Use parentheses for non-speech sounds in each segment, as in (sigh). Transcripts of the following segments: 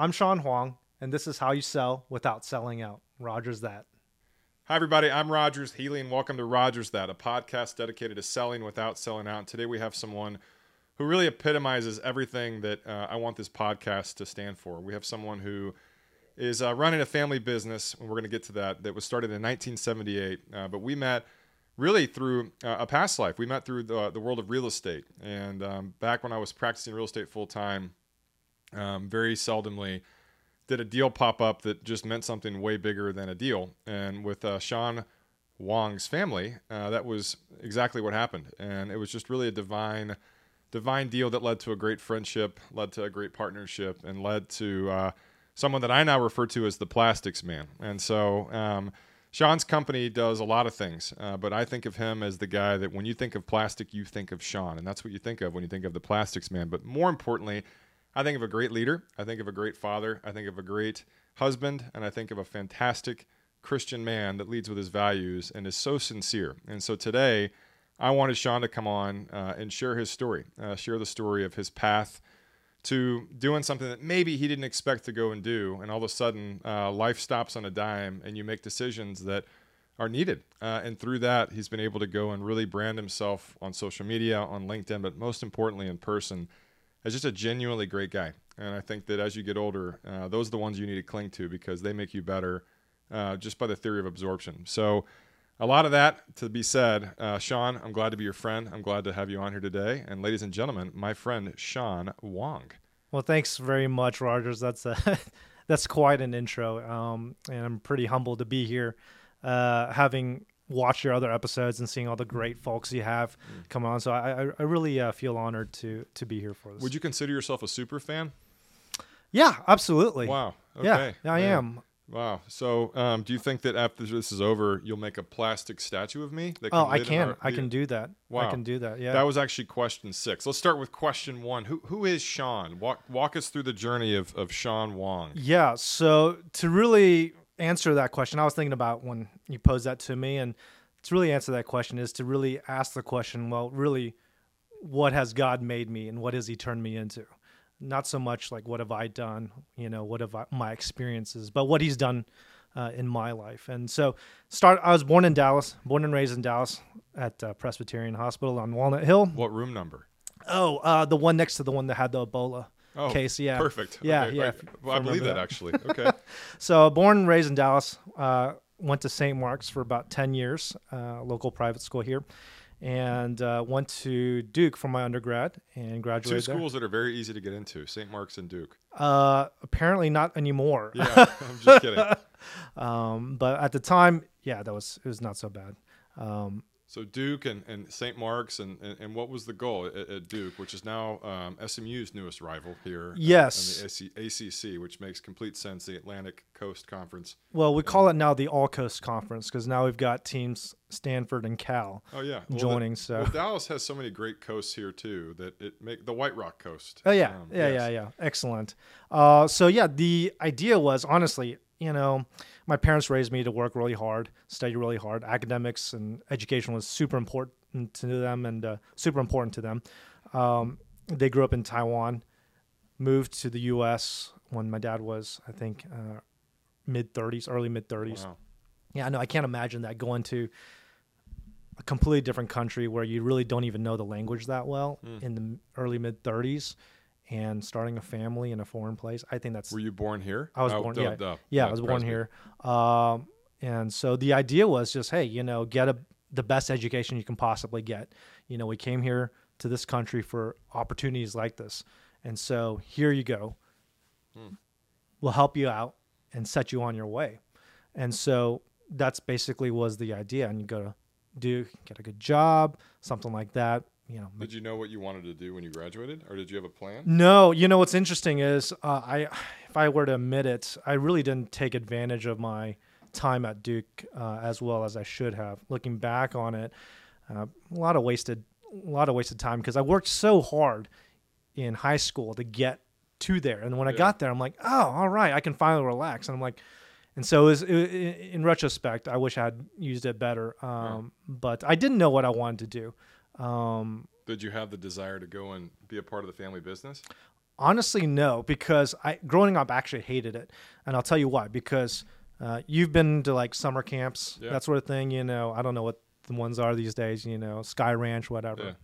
I'm Sean Huang, and this is how you sell without selling out. Rogers that. Hi, everybody. I'm Rogers Healy, and welcome to Rogers That, a podcast dedicated to selling without selling out. And Today, we have someone who really epitomizes everything that uh, I want this podcast to stand for. We have someone who is uh, running a family business, and we're going to get to that, that was started in 1978. Uh, but we met really through uh, a past life. We met through the, the world of real estate. And um, back when I was practicing real estate full time, um, very seldomly did a deal pop up that just meant something way bigger than a deal. And with uh, Sean Huang's family, uh, that was exactly what happened. And it was just really a divine, divine deal that led to a great friendship, led to a great partnership, and led to uh, someone that I now refer to as the plastics man. And so, um, Sean's company does a lot of things, uh, but I think of him as the guy that when you think of plastic, you think of Sean. And that's what you think of when you think of the plastics man. But more importantly, I think of a great leader. I think of a great father. I think of a great husband. And I think of a fantastic Christian man that leads with his values and is so sincere. And so today, I wanted Sean to come on uh, and share his story, uh, share the story of his path to doing something that maybe he didn't expect to go and do. And all of a sudden, uh, life stops on a dime and you make decisions that are needed. Uh, and through that, he's been able to go and really brand himself on social media, on LinkedIn, but most importantly, in person as just a genuinely great guy. And I think that as you get older, uh, those are the ones you need to cling to because they make you better uh, just by the theory of absorption. So, a lot of that to be said. Uh, Sean, I'm glad to be your friend. I'm glad to have you on here today. And ladies and gentlemen, my friend Sean Huang. Well, thanks very much, Rogers. That's a, (laughs) that's quite an intro, um, and I'm pretty humbled to be here, uh, having watched your other episodes and seeing all the great folks you have mm. come on. So I, I really uh, feel honored to to be here for this. Would you consider yourself a super fan? Yeah, absolutely. Wow. Okay. Yeah, I am. Wow. So, um, do you think that after this is over, you'll make a plastic statue of me? oh, I can. Our, I can do that. Wow. I can do that. Yeah. That was actually question six. Let's start with question one. Who Who is Sean? Walk Walk us through the journey of of Sean Huang. Yeah. So to really answer that question, I was thinking about when you posed that to me, and to really answer that question is to really ask the question, well, really, what has God made me, and what has He turned me into? Not so much like what have I done, you know, what have I, my experiences, but what He's done uh, in my life. And so, start. I was born in Dallas, born and raised in Dallas at uh, Presbyterian Hospital on Walnut Hill. What room number? Oh, uh, the one next to the one that had the Ebola oh, case. Yeah, perfect. Yeah, okay, yeah. Well, I believe that, that, actually. Okay. (laughs) so born and raised in Dallas. Uh, went to St. Mark's for about ten years, uh, local private school here, and uh, went to Duke for my undergrad and graduated. Two schools there. that are very easy to get into: St. Mark's and Duke. Uh, apparently not anymore. Yeah, (laughs) I'm just kidding. um, but at the time, yeah, that was it was not so bad. Um, so Duke and, and St. Mark's and, and, and, what was the goal at, at Duke, which is now um, SMU's newest rival here? Yes, in the ACC, which makes complete sense. The Atlantic Coast Conference. Well, we call it now the All Coast Conference because now we've got teams Stanford and Cal. Oh yeah, well, joining. So well, Dallas has so many great coasts here too that it make the White Rock Coast. Oh yeah, um, yeah, yes. yeah, yeah. Excellent. Uh, so yeah, the idea was honestly, you know my parents raised me to work really hard, study really hard. Academics and education was super important to them and uh, super important to them. Um, they grew up in Taiwan, moved to the U.S. when my dad was, I think, uh, mid 30s, early mid 30s. Wow. Yeah, no, I can't imagine that going to a completely different country where you really don't even know the language that well mm. in the early mid 30s and starting a family in a foreign place. I think that's. Were you born here? I was oh, born. Duh, yeah, duh, yeah, I was born here. Um, and so the idea was just, hey, you know, get a the best education you can possibly get. You know, we came here to this country for opportunities like this, and so here you go. Hmm. We'll help you out and set you on your way. And so that's basically was the idea. And you go to do get a good job, something like that you know. Did you know what you wanted to do when you graduated, or did you have a plan? No. You know what's interesting is uh, I, if I were to admit it, I really didn't take advantage of my time at Duke uh, as well as I should have. Looking back on it, uh, a lot of wasted, a lot of wasted time because I worked so hard in high school to get to there, and when yeah. I got there, I'm like, oh, all right, I can finally relax, and I'm like. And so, it was, it, in retrospect, I wish I had used it better. Um, yeah. But I didn't know what I wanted to do. Um, Did you have the desire to go and be a part of the family business? Honestly, no, because I growing up I actually hated it, and I'll tell you why. Because uh, you've been to like summer camps, Yeah. that sort of thing. You know, I don't know what the ones are these days. You know, Sky Ranch, whatever.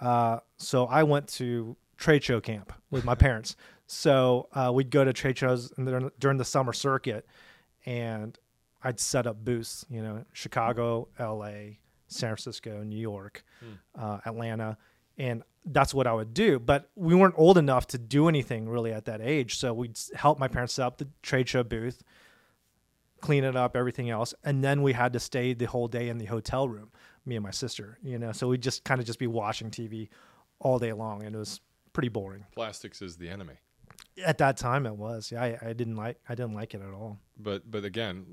Uh, so I went to trade show camp with my parents. (laughs) So uh, we'd go to trade shows during the summer circuit, and I'd set up booths. You know, Chicago, L.A., San Francisco, New York, uh, Atlanta, and that's what I would do. But we weren't old enough to do anything really at that age, so we'd help my parents set up the trade show booth, clean it up, everything else, and then we had to stay the whole day in the hotel room, me and my sister. You know, so we'd just kind of just be watching TV all day long, and it was pretty boring. Plastics is the enemy. At that time, it was. Yeah, I, I didn't like. I didn't like it at all. But but again,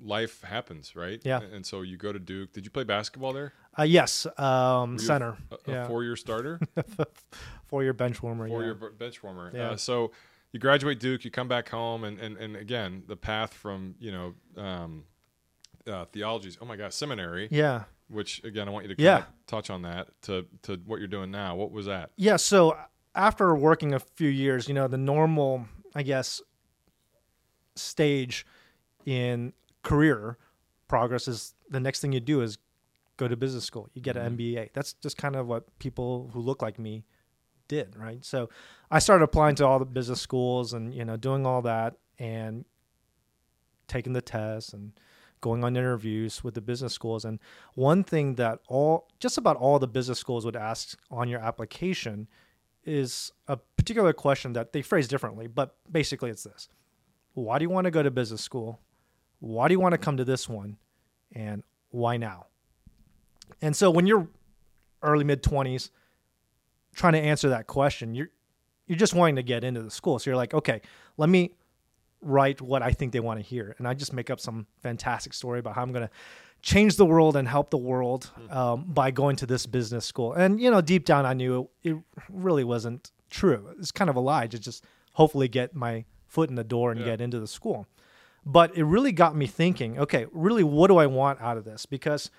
life happens, right? Yeah. And so you go to Duke. Did you play basketball there? Uh, yes, um, center, A, a yeah, four-year starter, (laughs) four-year bench warmer. four-year yeah. bench warmer. Yeah. Uh, so you graduate Duke, you come back home, and and, and again, the path from you know um, uh, theologies. Oh my gosh, seminary. yeah, Which again, I want you to Yeah. of touch on that to to what you're doing now. What was that? yeah. So after working a few years, you know, the normal, I guess, stage in career progress is the next thing you do is go to business school. You get an mm-hmm. MBA. That's just kind of what people who look like me did, right? So I started applying to all the business schools and you know doing all that and taking the tests and going on interviews with the business schools and one thing that all just about all the business schools would ask on your application is a particular question that they phrase differently but basically it's this. Why do you want to go to business school? Why do you want to come to this one? And why now? And so when you're early mid 20s trying to answer that question you're you're just wanting to get into the school. So you're like okay let me write what I think they want to hear. And I just make up some fantastic story about how I'm going to change the world and help the world um, by going to this business school. And, you know, deep down, I knew it, it really wasn't true. It's kind of a lie to just hopefully get my foot in the door and Yeah. get into the school. But it really got me thinking okay, really, what do I want out of this? Because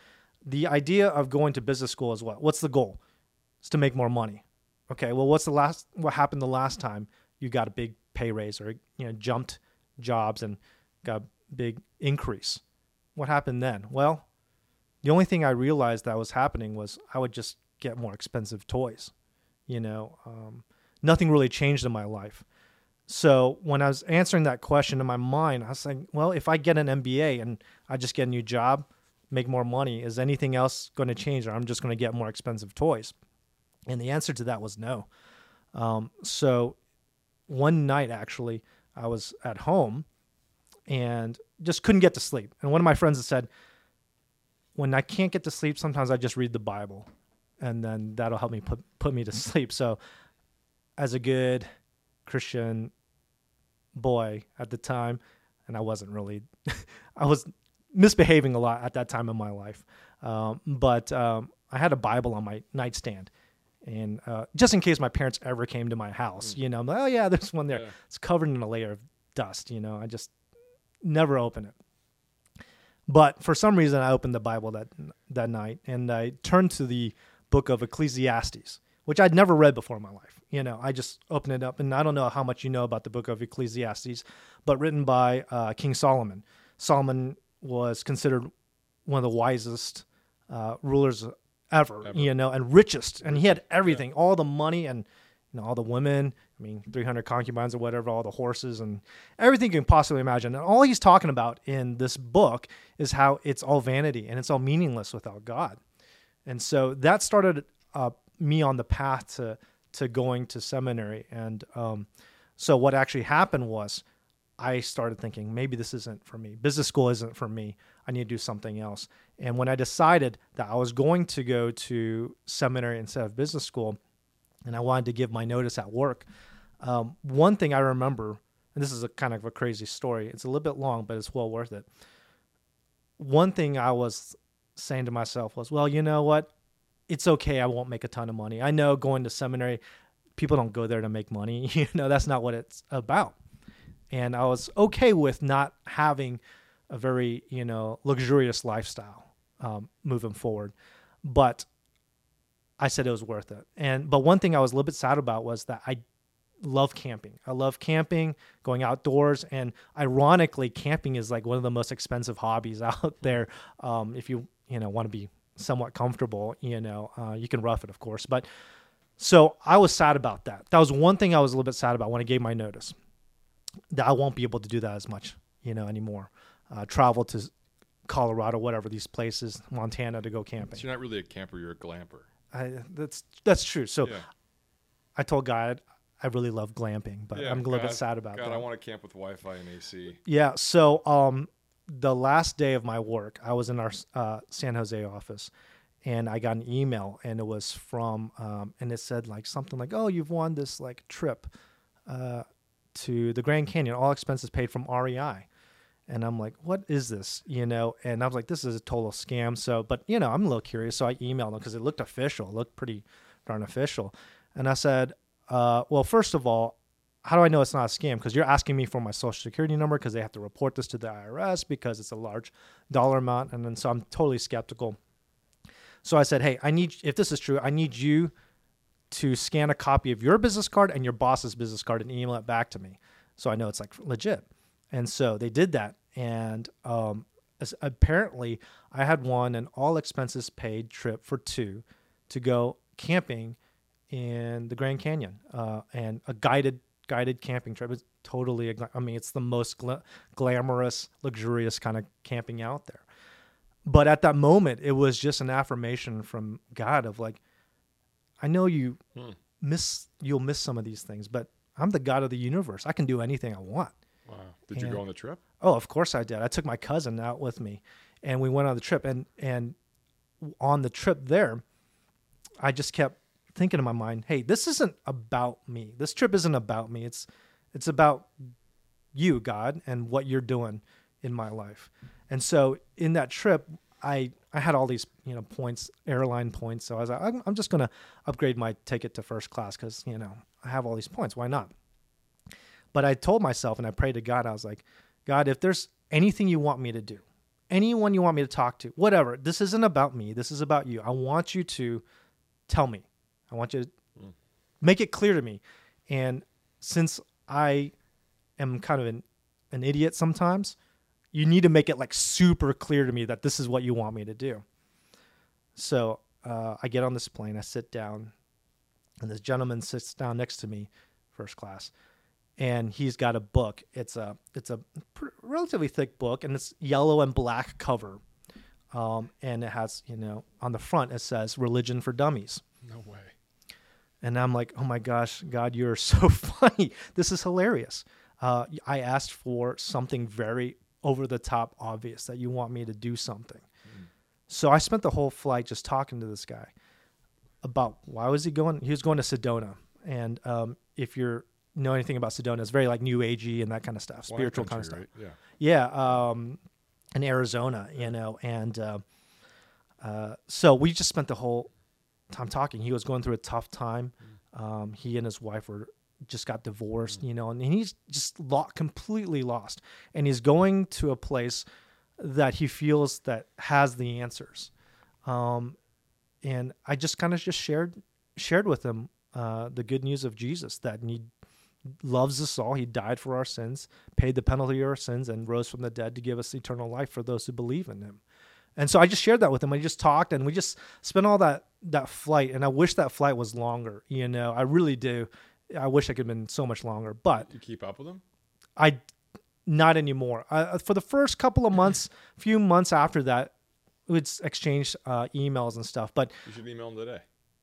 the idea of going to business school is what? What's the goal? It's to make more money. Okay, well, what's the last? What happened the last time you got a big pay raise or you know jumped jobs and got a big increase? What happened then? Well, the only thing I realized that was happening was I would just get more expensive toys. You know, um, nothing really changed in my life. So when I was answering that question in my mind, I was like, well, if I get an MBA and I just get a new job, make more money, is anything else going to change or I'm just going to get more expensive toys? And the answer to that was no. Um, so one night, actually, I was at home and just couldn't get to sleep. And one of my friends had said, when I can't get to sleep, sometimes I just read the Bible and then that'll help me put, put me to (laughs) sleep. So, as a good Christian boy at the time, and I wasn't really, (laughs) I was misbehaving a lot at that time in my life. Um, but um, I had a Bible on my nightstand. And uh, just in case my parents ever came to my house, you know, I'm like, oh, yeah, there's one there. Yeah. It's covered in a layer of dust, you know, I just never open it. But for some reason, I opened the Bible that that night and I turned to the book of Ecclesiastes, which I'd never read before in my life. You know, I just opened it up, and I don't know how much you know about the book of Ecclesiastes, but written by uh, King Solomon. Solomon was considered one of the wisest uh, rulers ever, Ever. you know, and richest, and he had everything, all the money and you know all the women. I mean, 300 concubines or whatever, all the horses and everything you can possibly imagine. And all he's talking about in this book is how it's all vanity and it's all meaningless without God. And so that started uh, me on the path to to going to seminary. And um, so what actually happened was I started thinking maybe this isn't for me. Business school isn't for me. I need to do something else. And when I decided that I was going to go to seminary instead of business school, and I wanted to give my notice at work, um, one thing I remember, and this is a kind of a crazy story. It's a little bit long, but it's well worth it. One thing I was saying to myself was, well, you know what? It's okay. I won't make a ton of money. I know going to seminary, people don't go there to make money. (laughs) You know, that's not what it's about. And I was okay with not having a very, you know, luxurious lifestyle um, moving forward. But I said it was worth it. And but one thing I was a little bit sad about was that I love camping. I love camping, going outdoors, and ironically, camping is like one of the most expensive hobbies (laughs) out there. Um, if you you know want to be somewhat comfortable, you know, uh, you can rough it, of course. But so I was sad about that. That was one thing I was a little bit sad about when I gave my notice. That I won't be able to do that as much, you know, anymore. Uh, travel to Colorado, whatever these places, Montana, to go camping. So you're not really a camper; you're a glamper. I, that's that's true. So yeah. I told God I really love glamping, but Yeah, I'm a little God- bit sad about God, that. I want to camp with Wi-Fi and AC. Yeah. So, um, the last day of my work, I was in our uh, San Jose office, and I got an email, and it was from, um, and it said like something like, "Oh, you've won this like trip uh, to the Grand Canyon, all expenses paid from REI." And I'm like, "What is this?" You know, and I was like, "This is a total scam." So, but you know, I'm a little curious, so I emailed them because it looked official, it looked pretty darn official, and I said, uh, "Well, first of all." how do I know it's not a scam? Because you're asking me for my social security number because they have to report this to the IRS because it's a large dollar amount. And then so I'm totally skeptical. So I said, hey, I need, if this is true, I need you to scan a copy of your business card and your boss's business card and email it back to me. So I know it's like legit. And so they did that. And um, apparently I had won an all expenses paid trip for two to go camping in the Grand Canyon uh, and a guided guided camping trip. It's totally, I mean, it's the most gla- glamorous, luxurious kind of camping out there. But at that moment, it was just an affirmation from God of like, I know you Hmm. miss, you'll miss some of these things, but I'm the God of the universe. I can do anything I want. Wow. Did you go on the trip? Oh, of course I did. I took my cousin out with me, and we went on the trip. And and on the trip there, I just kept thinking in my mind, "Hey, this isn't about me. This trip isn't about me. It's it's about you, God, and what you're doing in my life." And so in that trip, I I had all these you know points, airline points. So I was like, I'm, I'm just gonna upgrade my ticket to first class because you know I have all these points. Why not? But I told myself and I prayed to God. I was like, God, if there's anything you want me to do, anyone you want me to talk to, whatever, this isn't about me. This is about you. I want you to tell me. I want you to Mm. make it clear to me. And since I am kind of an, an idiot sometimes, you need to make it like super clear to me that this is what you want me to do. So uh, I get on this plane, I sit down, and this gentleman sits down next to me, first class, and he's got a book. It's a it's a pr- relatively thick book, and it's yellow and black cover, um, and it has you know on the front it says "Religion for Dummies." No way. And I'm like, oh my gosh, God, you're (laughs) so funny. This is hilarious. Uh, I asked for something very over the top obvious that you want me to do something. So I spent the whole flight just talking to this guy about why was he going? He was going to Sedona. And um, if you know anything about Sedona, it's very like new agey and that kind of stuff, spiritual kind of stuff. right? Yeah. Yeah, um, in Arizona, you know, and uh, uh, so we just spent the whole time talking. He was going through a tough time. Um, he and his wife were just got divorced, you know, and he's just lo- completely lost. And he's going to a place that he feels that has the answers. Um, and I just kind of just shared shared with him uh, the good news of Jesus that he loves us all. He died for our sins, paid the penalty of our sins, and rose from the dead to give us eternal life for those who believe in him. And so I just shared that with him. I just talked, and we just spent all that that flight. And I wish that flight was longer. You know, I really do. I wish it could have been so much longer, but you keep up with him? I not anymore. Uh, for the first couple of months, (clears throat) few months after that, we'd exchange uh, emails and stuff. But You should email him today.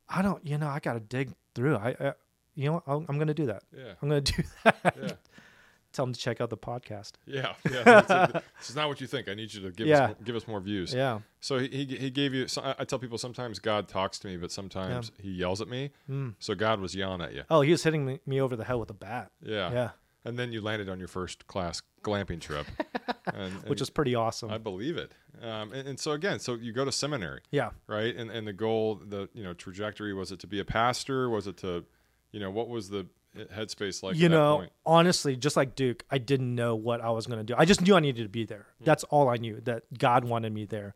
I don't, you know, I got to dig through. I, I you know, what? I'll, I'm going to do that. Yeah. I'm going (laughs) to do that. Yeah. (laughs) Tell them to check out the podcast. Yeah. Yeah. (laughs) This is not what you think. I need you to give Yeah. us give us more views. Yeah. So he, he he gave you. So I I tell people sometimes God talks to me, but sometimes he yells at me. Mm. So God was yelling at you. Oh, he was hitting me, me over the head with a bat. Yeah. Yeah. And then you landed on your first class glamping trip, and, and Which is pretty awesome. I believe it. Um, and, and so again, so you go to seminary, yeah. right? And and the goal, the you know trajectory, was it to be a pastor? Was it to, you know, what was the headspace like? you at that know, honestly, just like Duke, I didn't know what I was going to do. I just knew I needed to be there. Hmm. That's all I knew. That God wanted me there.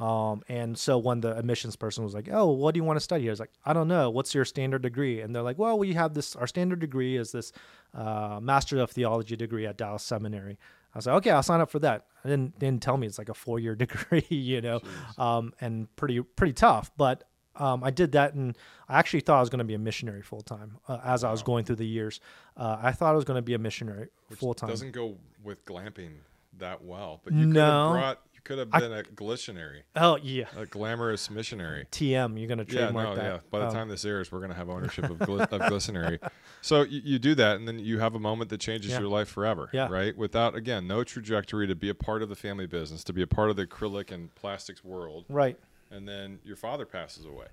Um, and so when the admissions person was like, "Oh, what do you want to study?" I was like, "I don't know. What's your standard degree?" And they're like, "Well, we have this. Our standard degree is this uh, Master of Theology degree at Dallas Seminary." I was like, "Okay, I'll sign up for that." And then they didn't tell me it's like a four year (laughs) degree, you know, um, and pretty pretty tough. But um, I did that, and I actually thought I was going to be a missionary full time uh, as I was going through the years. Uh, I thought I was going to be a missionary full time. It doesn't go with glamping that well, but you could No. have brought. You could have been a glitionary, Oh yeah, a glamorous missionary. TM. You're going to Yeah, trademark no, that. yeah. By the Um, time this airs, we're going to have ownership of, gli- of. (laughs) So you, you do that, and then you have a moment that changes Yeah. your life forever. Yeah. Right. Without again, no trajectory to be a part of the family business, to be a part of the acrylic and plastics world, right. And then your father passes away.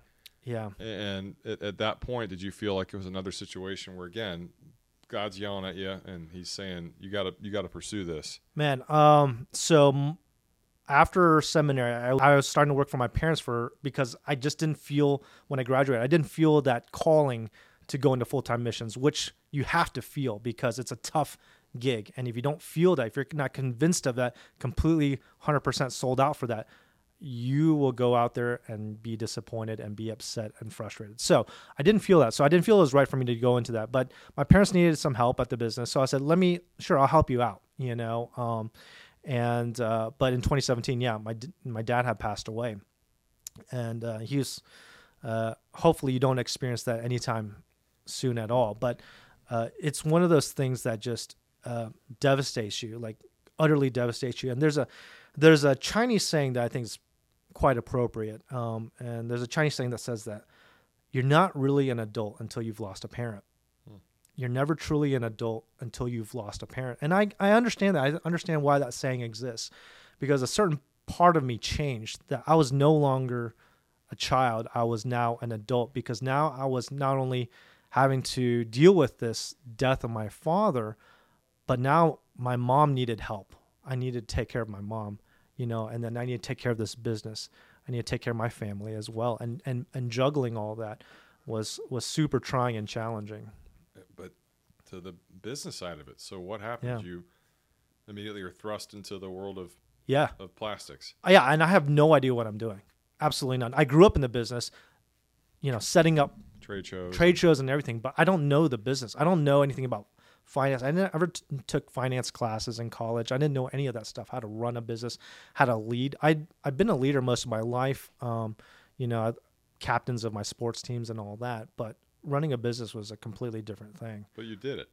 Yeah. And at, at that point, did you feel like it was another situation where again, God's yelling at you, and He's saying, "You got to, you got to pursue this." Man, um, so after seminary, I, I was starting to work for my parents for because I just didn't feel when I graduated, I didn't feel that calling to go into full time missions, which you have to feel because it's a tough gig. And if you don't feel that, if you're not convinced of that, completely 100% sold out for that, you will go out there and be disappointed and be upset and frustrated. So I didn't feel that. So I didn't feel it was right for me to go into that. But my parents needed some help at the business. So I said, let me, sure, I'll help you out, you know. Um, and, uh, but in 2017, yeah, my, my dad had passed away. And uh, he was, uh, hopefully you don't experience that anytime soon at all. But uh, it's one of those things that just uh, devastates you, like utterly devastates you. And there's a, there's a Chinese saying that I think is quite appropriate. Um, and there's a Chinese saying that says that you're not really an adult until you've lost a parent. You're never truly an adult until you've lost a parent. And I, I understand that. I understand why that saying exists because a certain part of me changed that I was no longer a child. I was now an adult because now I was not only having to deal with this death of my father, but now my mom needed help. I needed to take care of my mom, you know, and then I need to take care of this business. I need to take care of my family as well. And and and juggling all that was was super trying and challenging. But to the business side of it, so what happened? Yeah. You immediately are thrust into the world of Yeah. of plastics. Uh, Yeah, and I have no idea what I'm doing. Absolutely none. I grew up in the business, you know, setting up Trade shows. trade shows and everything, but I don't know the business. I don't know anything about finance. I never t- took finance classes in college. I didn't know any of that stuff. How to run a business, how to lead. I I've been a leader most of my life. Um, you know, captains of my sports teams and all that, but running a business was a completely different thing. But you did it.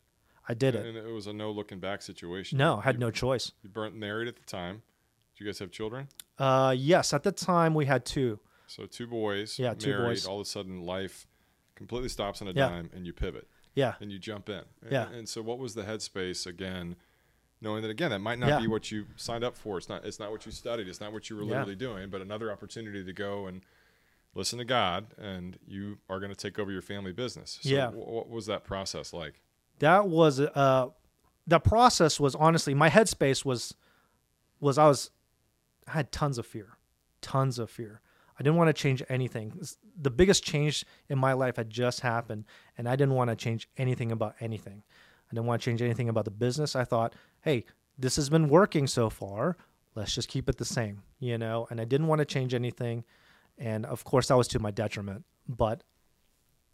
I did it. And it was a no looking back situation. No, You- had you, no choice. You were burnt married at the time. Did you guys have children? Uh, yes, at the time we had two. So two boys. Yeah, two married, boys. All of a sudden, life completely stops on a Yeah. dime, and you pivot Yeah, and you jump in. And, Yeah. And so, what was the headspace again? Knowing that again, that might not Yeah. be what you signed up for. It's not. It's not what you studied. It's not what you were Yeah. literally doing. But another opportunity to go and listen to God, and you are going to take over your family business. So Yeah. wh- what was that process like? that was uh the process was honestly my headspace was was I was I had tons of fear. Tons of fear. I didn't want to change anything. The biggest change in my life had just happened and I didn't want to change anything about anything. I didn't want to change anything about the business. I thought, "Hey, this has been working so far. Let's just keep it the same," you know, and I didn't want to change anything. And of course, that was to my detriment. But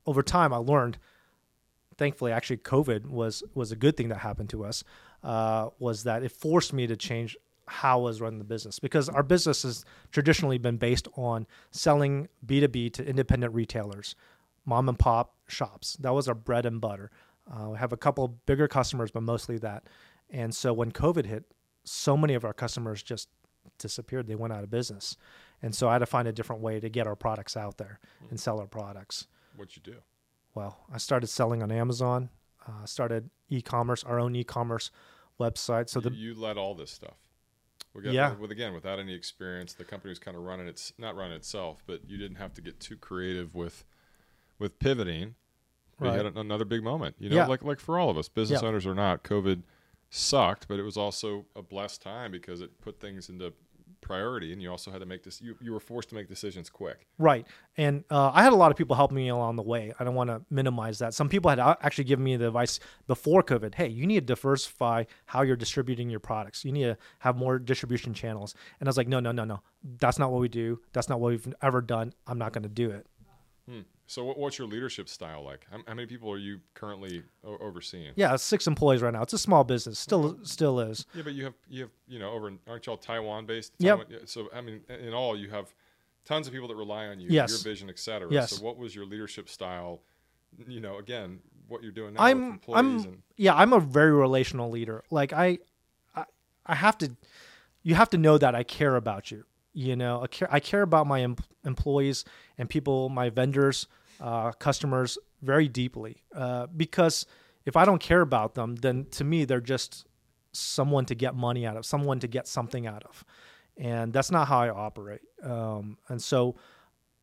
over time, I learned thankfully actually covid was was a good thing that happened to us uh, was that it forced me to change how I was running the business. Because our business has traditionally been based on selling b2b to independent retailers mom and pop shops. That was our bread and butter. Uh, we have a couple bigger customers but mostly that. And so when covid hit so many of our customers just disappeared. They went out of business. And so i had to find a different way to get our products out there and sell our products. What'd you do? well, I started selling on Amazon, uh, started e-commerce, our own e-commerce website. So the you, you led all this stuff. We got, Yeah. With again, without any experience, the company was kind of running its not running itself, but you didn't have to get too creative with with pivoting. Right. had another big moment. You know, Yeah. like like for all of us, business Yeah. owners or not, COVID sucked, but it was also a blessed time because it put things into priority, and you also had to make this. You, you were forced to make decisions quick. Right. And uh, I had a lot of people helping me along the way. I don't want to minimize that. Some people had actually given me the advice before COVID hey, you need to diversify how you're distributing your products. You need to have more distribution channels. And I was like, no, no, no, no. That's not what we do. That's not what we've ever done. I'm not going to do it. Hmm. So, what, what's your leadership style like? How, how many people are you currently o- overseeing? Yeah, six employees right now. It's a small business. Still, still is. Yeah, but you have you have you know over aren't y'all Taiwan based? Yep. Taiwan- yeah, So I mean, in in all, you have tons of people that rely on you, Yes. your vision, etc. Yes. So what was your leadership style? You know, again, what you're doing now I'm, employees I'm, and yeah, I'm a very relational leader. Like I, I, I have to, you have to know that I care about you. You know, I care, I care about my em- employees and people, my vendors, uh, customers very deeply. Uh, because if I don't care about them, then to me they're just someone to get money out of, someone to get something out of, and that's not how I operate. Um, and so,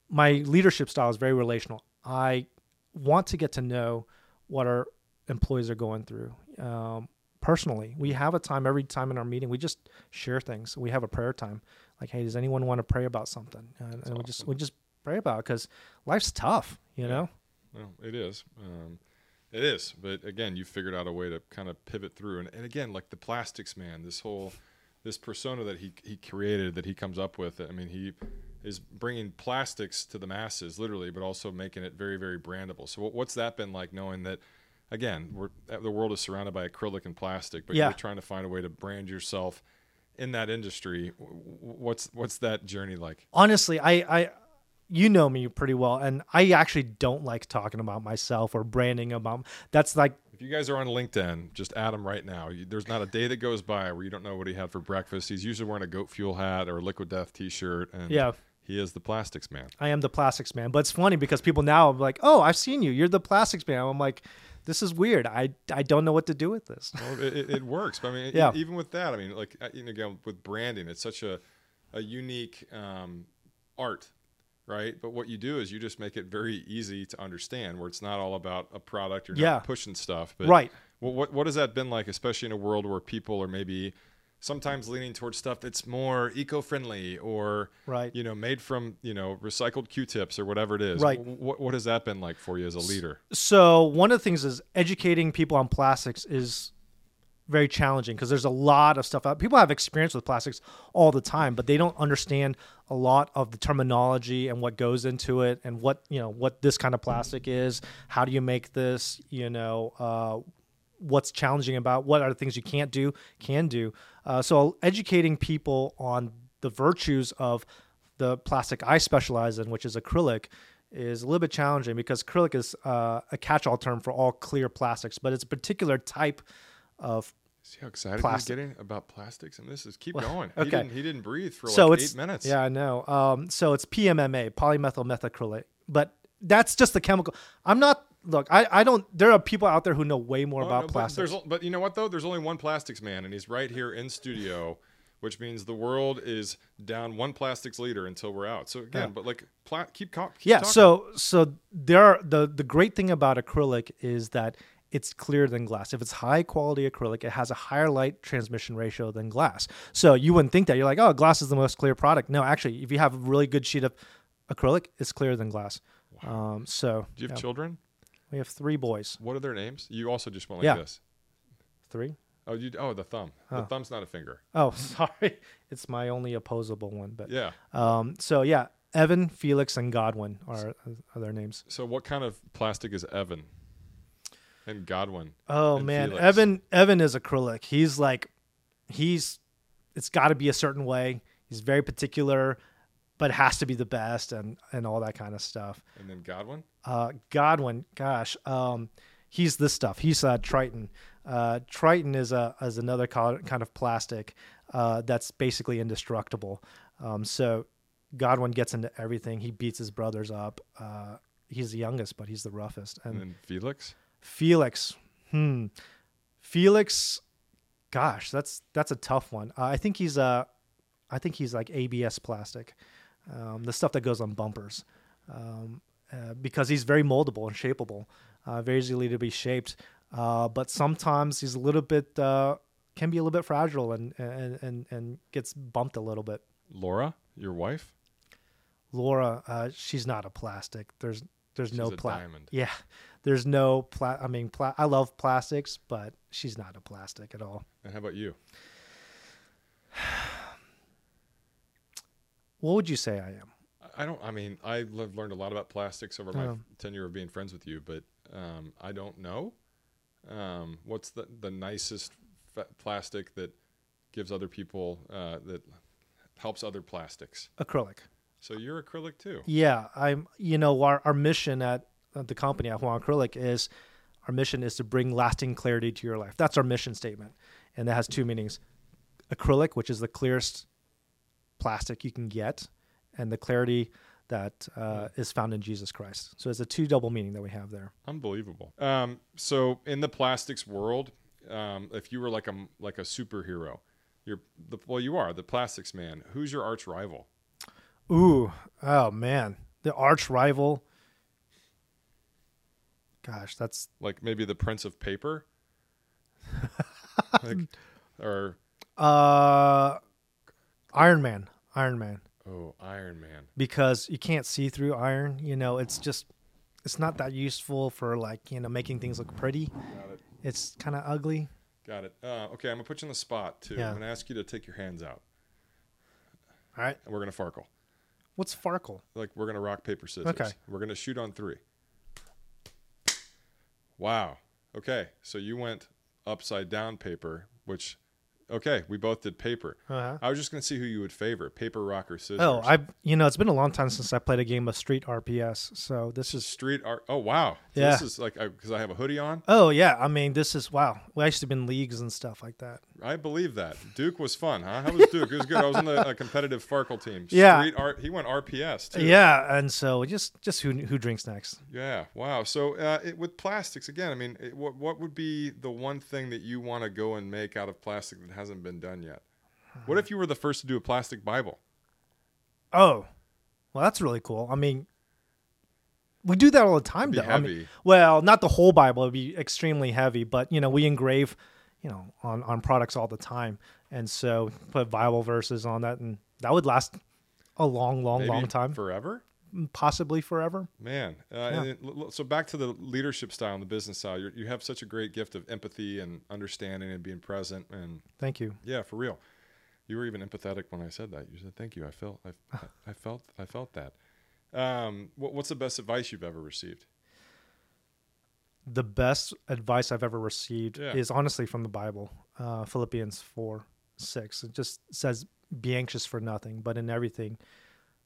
my leadership style is very relational. I want to get to know what our employees are going through. Um, personally, we have a time every time in our meeting. We just share things. We have a prayer time. Like, hey, does anyone want to pray about something? And, and we just we just pray about because life's tough. You Yeah. know. Well, it is. Um, it is. But again, you figured out a way to kind of pivot through. And, and again, like the plastics man, this whole this persona that he he created, that he comes up with. I mean, he is bringing plastics to the masses, literally, but also making it very, very brandable. So, what's that been like, knowing that? Again, we're, the world is surrounded by acrylic and plastic, but Yeah. you're trying to find a way to brand yourself in that industry. What's what's that journey like? honestly, I, I, you know me pretty well, and I actually don't like talking about myself or branding about. That's like, If you guys are on LinkedIn, just add him right now. You, there's not a day that goes by where you don't know what he had for breakfast. He's usually wearing a goat fuel hat or a liquid death T-shirt, and yeah, he is the plastics man. I am the plastics man. But it's funny because people now are like, oh, I've seen you. You're the plastics man. I'm like, this is weird. I, I don't know what to do with this. Well, it, it, works. But I mean, Yeah. even with that, I mean, like uh, you know, again with branding, it's such a a unique um, art, right? But what you do is you just make it very easy to understand, where it's not all about a product. You're Yeah. not pushing stuff. But right. What, what what has that been like, especially in a world where people are maybe sometimes leaning towards stuff that's more eco-friendly or Right. you know made from you know recycled Q-tips or whatever it is. Right. What what has that been like for you as a leader? So one of the things is educating people on plastics is very challenging because there's a lot of stuff out. People have experience with plastics all the time, but they don't understand a lot of the terminology and what goes into it and what you know what this kind of plastic is. How do you make this? You know, uh, what's challenging about what are the things you can't do, can do. Uh, so educating people on the virtues of the plastic I specialize in, which is acrylic, is a little bit challenging because acrylic is uh, a catch-all term for all clear plastics, but it's a particular type of. See how excited Plastic. he's getting about plastics, and this is keep going. He okay. didn't he didn't breathe for so like it's eight minutes. Yeah, I know. Um, so it's PMMA, polymethyl methacrylate, but that's just the chemical. I'm not. Look, I, I don't. There are people out there who know way more Well, about no, but plastics. there's- But, you know what though? There's only one plastics man, and he's right here in studio, which means the world is down one plastics leader until we're out. So again, Yeah. but like pla- keep, keep yeah talking. so so there are the the great thing about acrylic is that it's clearer than glass if it's high quality acrylic it has a higher light transmission ratio than glass so you wouldn't think that you're like oh glass is the most clear product no actually if you have a really good sheet of acrylic it's clearer than glass um, so Do you have yeah, children? We have three boys What are their names? You also just went like Yeah. this. three Oh, you oh the thumb. The Oh. thumb's not a finger. oh (laughs) sorry it's my only opposable one but Yeah. um, so yeah evan felix and godwin are, are their names So what kind of plastic is Evan? And Godwin. Oh and man, Felix. Evan Evan is acrylic. He's like he's it's got to be a certain way. He's very particular, but has to be the best and and all that kind of stuff. And then Godwin? Uh Godwin, gosh, um he's this stuff. He's uh Tritan. Uh Tritan is a is another kind of plastic uh that's basically indestructible. Um so Godwin gets into everything. He beats his brothers up. Uh he's the youngest, but he's the roughest. And And then Felix? Felix. Hmm. Felix. Gosh, that's that's a tough one. Uh, I think he's uh, I think he's like ABS plastic, um, the stuff that goes on bumpers, um, uh, because he's very moldable and shapeable, uh, very easily to be shaped. Uh, but sometimes he's a little bit uh, can be a little bit fragile and and and, and gets bumped a little bit. Laura, your wife? Laura, uh, she's not a plastic. There's there's no She's a plastic. diamond. Yeah, there's no pla- I mean, pla- I love plastics, but she's not a plastic at all. And how about you? What would you say I am? I don't. I mean, I've learned a lot about plastics over my Yeah. tenure of being friends with you, but um, I don't know. Um, what's the the nicest fa- plastic that gives other people uh, that helps other plastics? Acrylic. So you're acrylic too. Yeah, I'm. You know, our our mission at at the company at Huang Acrylic is our mission is to bring lasting clarity to your life. That's our mission statement, and that has two meanings: acrylic, which is the clearest plastic you can get, and the clarity that uh, is found in Jesus Christ. So it's a two double meaning that we have there. Unbelievable. Um, so in the plastics world, um, if you were like a like a superhero, you're the well, you are the plastics man. Who's your arch rival? Ooh, oh man, the arch rival. Gosh, that's Like maybe the Prince of Paper, (laughs) like, or uh, Iron Man. Iron Man. oh Iron Man. because you can't see through iron. You know, it's just it's not that useful for like you know making things look pretty. Got it. It's kind of ugly. Got it. Uh, okay, I'm gonna put you on the spot too. Yeah. I'm gonna ask you to take your hands out, All right, and we're gonna farkle. what's Farkle? Like we're gonna rock paper scissors. Okay. We're gonna shoot on three. Wow. Okay, so you went upside down paper, which, okay, we both did paper. Uh-huh. I was just gonna see who you would favor, paper, rock, or scissors. Oh, I you know it's been a long time since I played a game of Street RPS, so this is street art. Oh wow. Yeah. This is like because I have a hoodie on. oh yeah. I mean, this is wow. We actually to be leagues and stuff like that. I believe that. Duke was fun, huh? How was Duke? It was good. I was on the uh, competitive Farkle team. (laughs) Yeah. Street art. He went RPS too. Yeah, and so just just who who drinks next? Yeah. Wow. So uh, it, with plastics again, I mean, it, what what would be the one thing that you want to go and make out of plastic that hasn't been done yet? What if you were the first to do a plastic Bible? Oh, well, that's really cool. I mean, we do that all the time, though. be I mean, well, not the whole Bible; it'd be extremely heavy. But you know, we engrave, you know, on on products all the time, and so put Bible verses on that, and that would last a long, long, Maybe long time, forever. Possibly forever. Man, uh, l- l- so back to the leadership style and the business style. You're, you have such a great gift of empathy and understanding and being present. And Thank you. yeah, for real, you were even empathetic when I said that. You said, "Thank you." I felt, I, (laughs) I felt, I felt that. Um, what, what's the best advice you've ever received? The best advice I've ever received Yeah. is honestly from the Bible, uh, Philippians four six. It just says, "Be anxious for nothing, but in everything,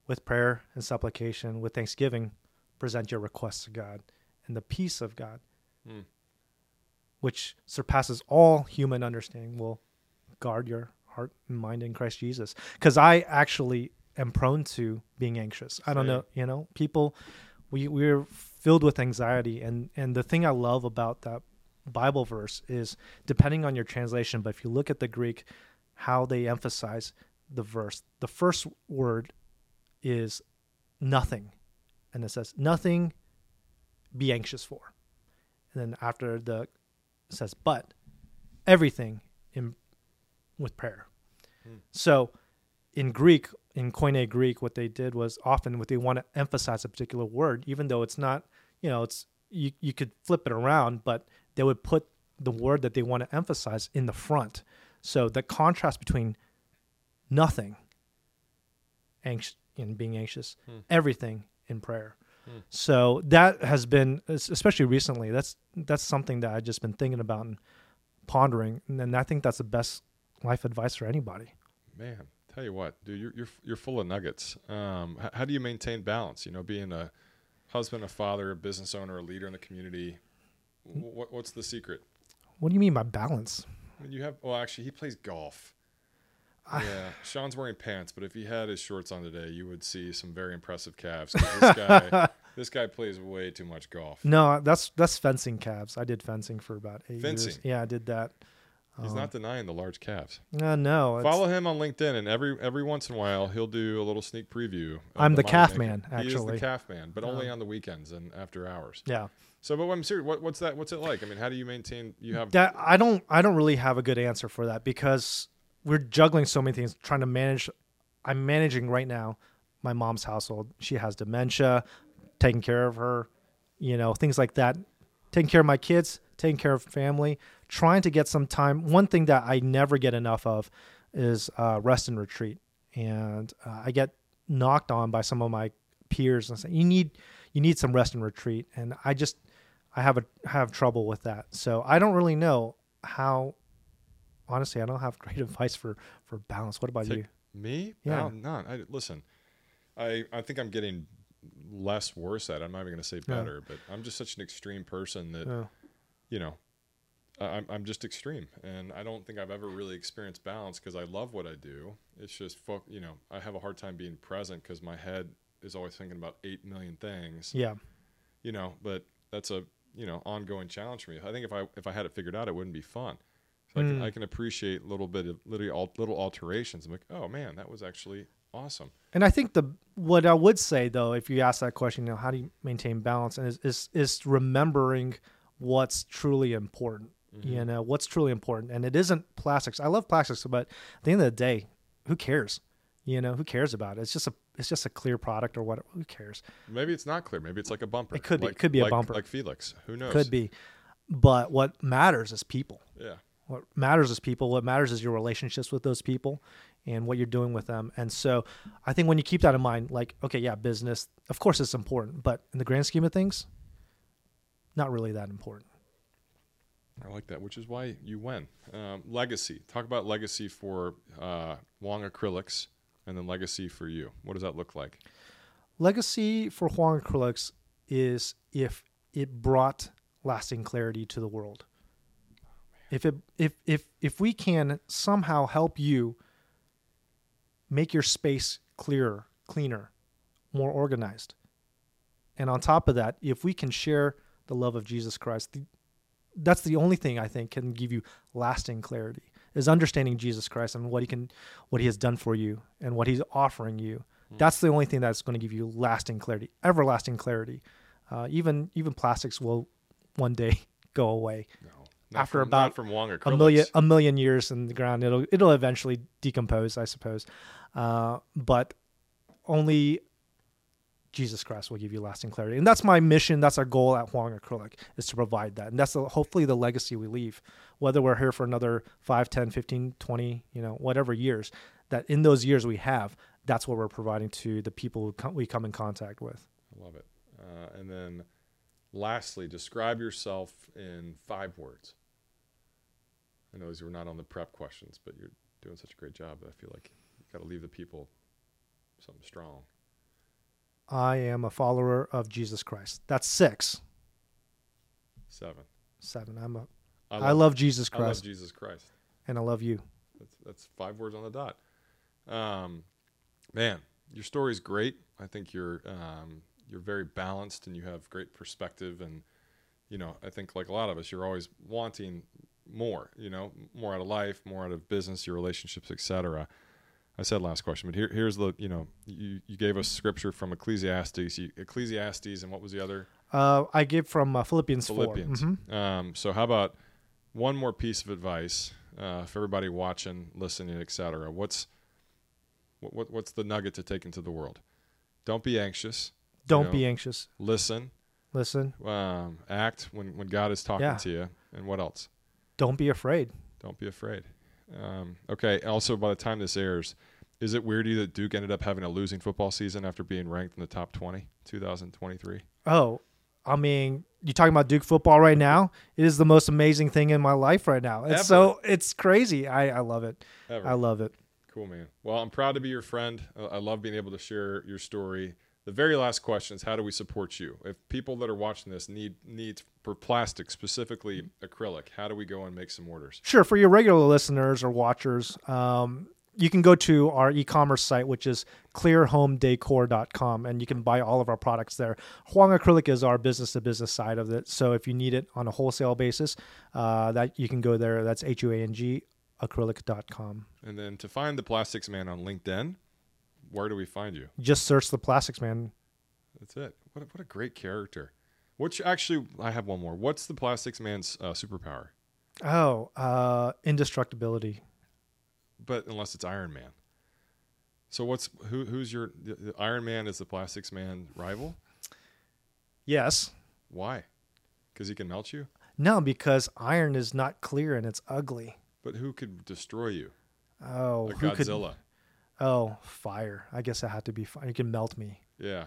with prayer and supplication, with thanksgiving, present your requests to God, and the peace of God, Hmm. which surpasses all human understanding, will guard your heart and mind in Christ Jesus." Because I actually am prone to being anxious. I don't Same. know, you know, people we we're filled with anxiety and and the thing I love about that Bible verse is depending on your translation, but if you look at the Greek, how they emphasize the verse, the first word is nothing. And it says, nothing be anxious for. And then after the it says, but everything in with prayer. Hmm. So in Greek, in Koine Greek, what they did was often what they want to emphasize a particular word, even though it's not, you know, it's you, you could flip it around, but they would put the word that they want to emphasize in the front. So the contrast between nothing, anxious, and being anxious, Hmm. everything in prayer. Hmm. So that has been, especially recently, that's that's something that I've just been thinking about and pondering, and I think that's the best life advice for anybody. Man, tell you what, dude, you're you're you're full of nuggets. Um, h- how do you maintain balance? You know, being a husband, a father, a business owner, a leader in the community. Mm. What what's the secret? What do you mean by balance? You have. Well, actually, he plays golf. Yeah, (laughs) Sean's wearing pants, but if he had his shorts on today, you would see some very impressive calves. This guy, (laughs) this guy plays way too much golf. No, that's that's fencing calves. I did fencing for about eight years. Yeah, I did that. He's Um, not denying the large calves. Uh, no, Follow him on LinkedIn, and every every once in a while he'll do a little sneak preview. I'm the calf man, He is actually. the calf man, but only Um, on the weekends and after hours. Yeah, So, but I'm serious. What, what's that? What's it like? I mean, how do you maintain? You have that I don't I don't really have a good answer for that because we're juggling so many things, trying to manage I'm managing right now my mom's household. She has dementia, taking care of her, you know, things like that. Taking care of my kids, taking care of family, trying to get some time. One thing that I never get enough of is uh, rest and retreat, and uh, I get knocked on by some of my peers and say, "You need, you need some rest and retreat," and I just, I have a have trouble with that. So I don't really know how. Honestly, I don't have great (laughs) advice for for balance. What about Take- you? Me? Yeah. Bal- None. I, listen, I I think I'm getting less worse at. it. I'm not even going to say Yeah. better, but I'm just such an extreme person that Uh, you know. I'm I'm just extreme, and I don't think I've ever really experienced balance because I love what I do. It's just, fo- you know, I have a hard time being present because my head is always thinking about eight million things. yeah, you know but that's a you know ongoing challenge for me i think if i if i had it figured out it wouldn't be fun so I, can, Mm. I can appreciate a little bit of little, little alterations i'm like oh man that was actually awesome And I think the what I would say though, if you ask that question, you know, how do you maintain balance, and is is, is remembering what's truly important. Mm-hmm. You know, what's truly important, and it isn't plastics. I love plastics, but at the end of the day, who cares? You know, who cares about it? It's just a it's just a clear product or what? Who cares? maybe it's not clear maybe it's like a bumper It could be- like, it could be a like- bumper. like felix who knows Could be, but what matters is people. yeah What matters is people. What matters is your relationships with those people and what you're doing with them. And so I think when you keep that in mind, like, okay, yeah, business, of course it's important, but in the grand scheme of things, not really that important. i like that which is why you win um, legacy talk about legacy for uh, Huang Acrylics and then legacy for you what does that look like Legacy for Huang Acrylics is if it brought lasting clarity to the world. If it if if if we can somehow help you make your space clearer, cleaner, more organized. And on top of that, if we can share the love of Jesus Christ, the, that's the only thing I think can give you lasting clarity is understanding Jesus Christ and what he can what he has done for you and what he's offering you. That's the only thing that's going to give you lasting clarity, everlasting clarity. Uh, even even plastics will one day (laughs) go away. no not After from, about from Huang Acrylics A million a million years in the ground, it'll it'll eventually decompose, I suppose. Uh, but only Jesus Christ will give you lasting clarity, and that's my mission. That's our goal at Huang Acrylic is to provide that, and that's the, hopefully the legacy we leave. Whether we're here for another 5, 10, 15, 20, you know, whatever years, that in those years we have, that's what we're providing to the people who come, we come in contact with. I love it. Uh, and then, lastly, describe yourself in five words. I know these were not on the prep questions, but you're doing such a great job I feel like you got to leave the people something strong. I am a follower of Jesus Christ. That's six, Seven. seven. I'm a. I I love Jesus Christ. I love Jesus Christ. and I love you. That's that's five words on the dot. Um, man, your story is great. I think you're um, you're very balanced and you have great perspective. And you know, I think like a lot of us, you're always wanting more. You know, more out of life, more out of business, your relationships, etc. I said last question, but here, here's the you know you, you gave us scripture from Ecclesiastes, you, Ecclesiastes, and what was the other Uh, I give from uh, Philippians, Philippians. 4. Mhm. Um, so how about one more piece of advice uh, for everybody watching, listening, etc. What's what, what what's the nugget to take into the world? Don't be anxious. Don't know, be anxious. Listen. Listen. Um, act when when God is talking Yeah. to you. And what else? Don't be afraid. Don't be afraid. Um, okay. Also, by the time this airs, is it weird to you that Duke ended up having a losing football season after being ranked in the top 20, 2023? Oh, I mean, you talking about Duke football right now? It is the most amazing thing in my life right now. It's Ever. so it's crazy. I, I love it. Ever. I love it. Cool, man. Well, I'm proud to be your friend. I love being able to share your story. The very last question is how do we support you? If people that are watching this need needs for plastic, specifically acrylic, how do we go and make some orders? Sure. For your regular listeners or watchers, um, you can go to our e-commerce site, which is clearhomedecor.com, and you can buy all of our products there. Huang Acrylic is our business-to-business side of it. So if you need it on a wholesale basis, uh, that you can go there. That's H-U-A-N-G acrylic.com. And then to find the Plastics Man on LinkedIn, where do we find you? Just search the Plastics Man. That's it. What a, what a great character. Which actually, I have one more. What's the Plastics Man's uh, superpower? Oh, uh, indestructibility. But unless it's Iron Man. So what's who who's your the, the Iron Man is the Plastics Man rival? Yes. Why? Because he can melt you. No, because iron is not clear and it's ugly. But who could destroy you? Oh, A who could? Oh, fire! I guess I had to be fire. You can melt me. Yeah.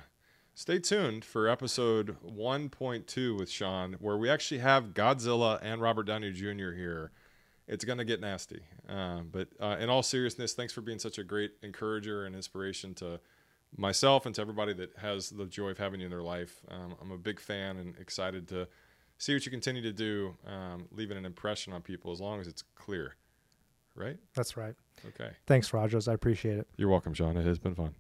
Stay tuned for episode 1.2 with Sean, where we actually have Godzilla and Robert Downey Jr. here. It's going to get nasty. Uh, but uh, in all seriousness, thanks for being such a great encourager and inspiration to myself and to everybody that has the joy of having you in their life. Um, I'm a big fan and excited to see what you continue to do, um, leaving an impression on people as long as it's clear. Right? That's right. Okay. Thanks, Rogers. I appreciate it. You're welcome, Sean. It has been fun.